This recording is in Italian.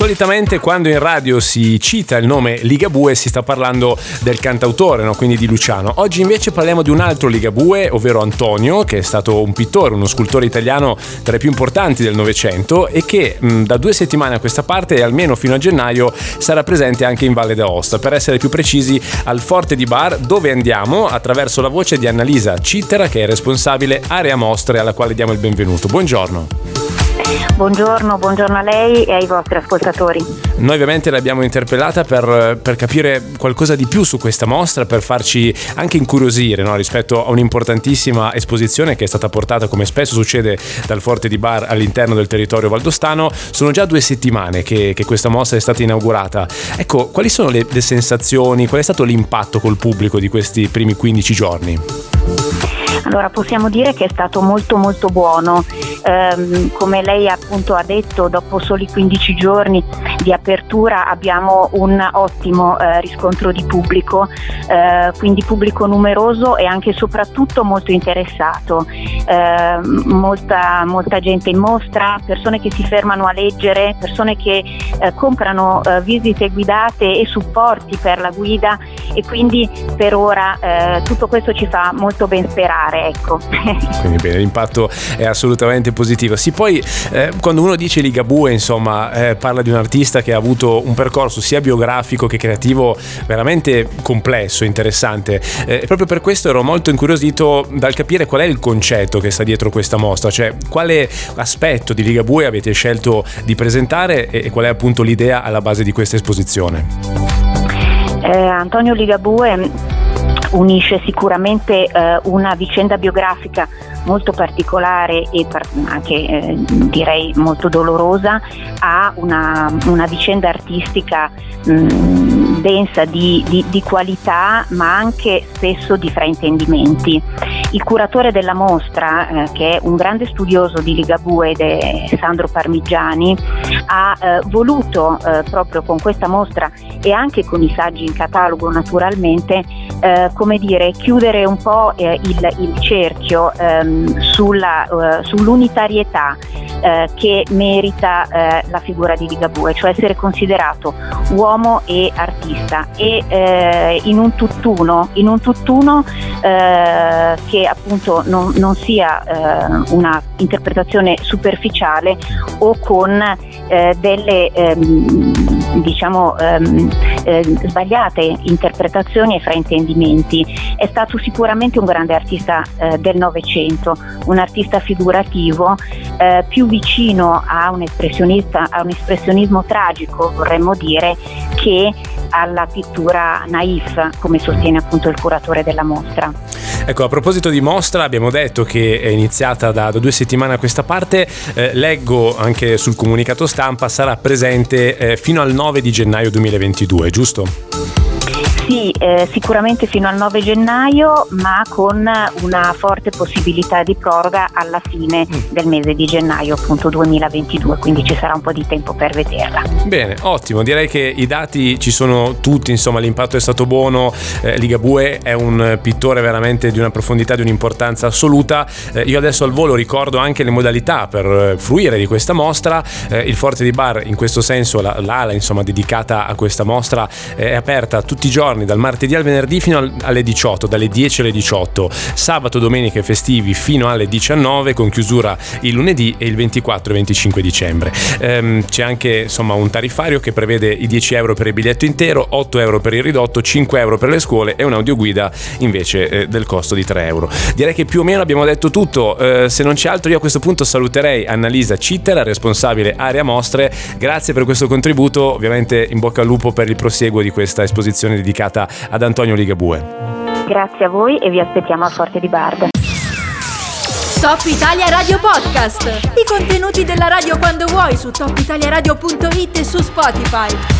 Solitamente quando in radio si cita il nome Ligabue si sta parlando del cantautore, no? quindi di Luciano. Oggi invece parliamo di un altro Ligabue, ovvero Antonio, che è stato un pittore, uno scultore italiano tra i più importanti del Novecento e che mh, da due settimane a questa parte e almeno fino a gennaio sarà presente anche in Valle d'Aosta. Per essere più precisi al Forte di Bar, dove andiamo attraverso la voce di Annalisa Cittera, che è responsabile area mostre alla quale diamo il benvenuto. Buongiorno. Buongiorno, buongiorno a lei e ai vostri ascoltatori. Noi ovviamente l'abbiamo interpellata per, per capire qualcosa di più su questa mostra, per farci anche incuriosire no? rispetto a un'importantissima esposizione che è stata portata, come spesso succede, dal Forte di Bar all'interno del territorio valdostano. Sono già due settimane che, che questa mostra è stata inaugurata. Ecco, quali sono le, le sensazioni, qual è stato l'impatto col pubblico di questi primi 15 giorni? Allora possiamo dire che è stato molto molto buono, ehm, come lei appunto ha detto dopo soli 15 giorni di apertura abbiamo un ottimo eh, riscontro di pubblico, eh, quindi pubblico numeroso e anche e soprattutto molto interessato, eh, molta, molta, gente in mostra, persone che si fermano a leggere, persone che eh, comprano eh, visite guidate e supporti per la guida e quindi per ora eh, tutto questo ci fa molto ben sperare. Ecco. Quindi bene, l'impatto è assolutamente positivo. Sì, poi eh, quando uno dice Ligabue, insomma, eh, parla di un artista che ha avuto un percorso sia biografico che creativo veramente complesso, interessante. Eh, proprio per questo ero molto incuriosito dal capire qual è il concetto che sta dietro questa mostra, cioè quale aspetto di Ligabue avete scelto di presentare e qual è appunto l'idea alla base di questa esposizione. Eh, Antonio Ligabue unisce sicuramente eh, una vicenda biografica molto particolare e anche eh, direi molto dolorosa a una, una vicenda artistica mh, densa di, di, di, qualità ma anche spesso di fraintendimenti. Il curatore della mostra, eh, che è un grande studioso di Ligabue Sandro Parmigiani, ha eh, voluto eh, proprio con questa mostra e anche con i saggi in catalogo naturalmente eh, come dire, chiudere un po' eh, il, il, cerchio ehm, sulla, uh, sull'unitarietà eh, che merita eh, la figura di Ligabue, cioè essere considerato uomo e artista. E eh, in un tutt'uno, in un tutt'uno eh, che appunto non, non sia una interpretazione superficiale o con delle ehm, diciamo ehm, eh, sbagliate interpretazioni e fraintendimenti. È stato sicuramente un grande artista eh, del Novecento, un artista figurativo eh, più vicino a un, a un espressionismo tragico, vorremmo dire, che alla pittura naif, come sostiene appunto il curatore della mostra. Ecco, a proposito di mostra, abbiamo detto che è iniziata da, da due settimane a questa parte, eh, leggo anche sul comunicato stampa, sarà presente eh, fino al 9 di gennaio 2022, giusto? Sì, eh, sicuramente fino al 9 gennaio, ma con una forte possibilità di proroga alla fine mm. del mese di gennaio, appunto 2022, quindi ci sarà un po' di tempo per vederla. Bene, ottimo, direi che i dati ci sono tutti, insomma l'impatto è stato buono, eh, Ligabue è un pittore veramente di una profondità, di un'importanza assoluta. Eh, io adesso al volo ricordo anche le modalità per eh, fruire di questa mostra, eh, il Forte di Bar in questo senso, la, l'ala insomma dedicata a questa mostra è aperta tutti i giorni giorni, dal martedì al venerdì fino alle 18, dalle 10 alle 18, sabato, domenica e festivi fino alle 19 con chiusura il lunedì e il 24 e 25 dicembre. Ehm, c'è anche insomma un tariffario che prevede i 10 euro per il biglietto intero, 8 euro per il ridotto, 5 euro per le scuole e un'audioguida invece eh, del costo di 3 euro. Direi che più o meno abbiamo detto tutto, eh, se non c'è altro io a questo punto saluterei Annalisa Cittera, responsabile area mostre, grazie per questo contributo, ovviamente in bocca al lupo per il prosieguo di questa esposizione dedicata dedicata ad Antonio Ligabue. Grazie a voi e vi aspettiamo a Forte di Barda. Top Italia Radio Podcast. I contenuti della radio quando vuoi su topitaliaradio.it e su Spotify.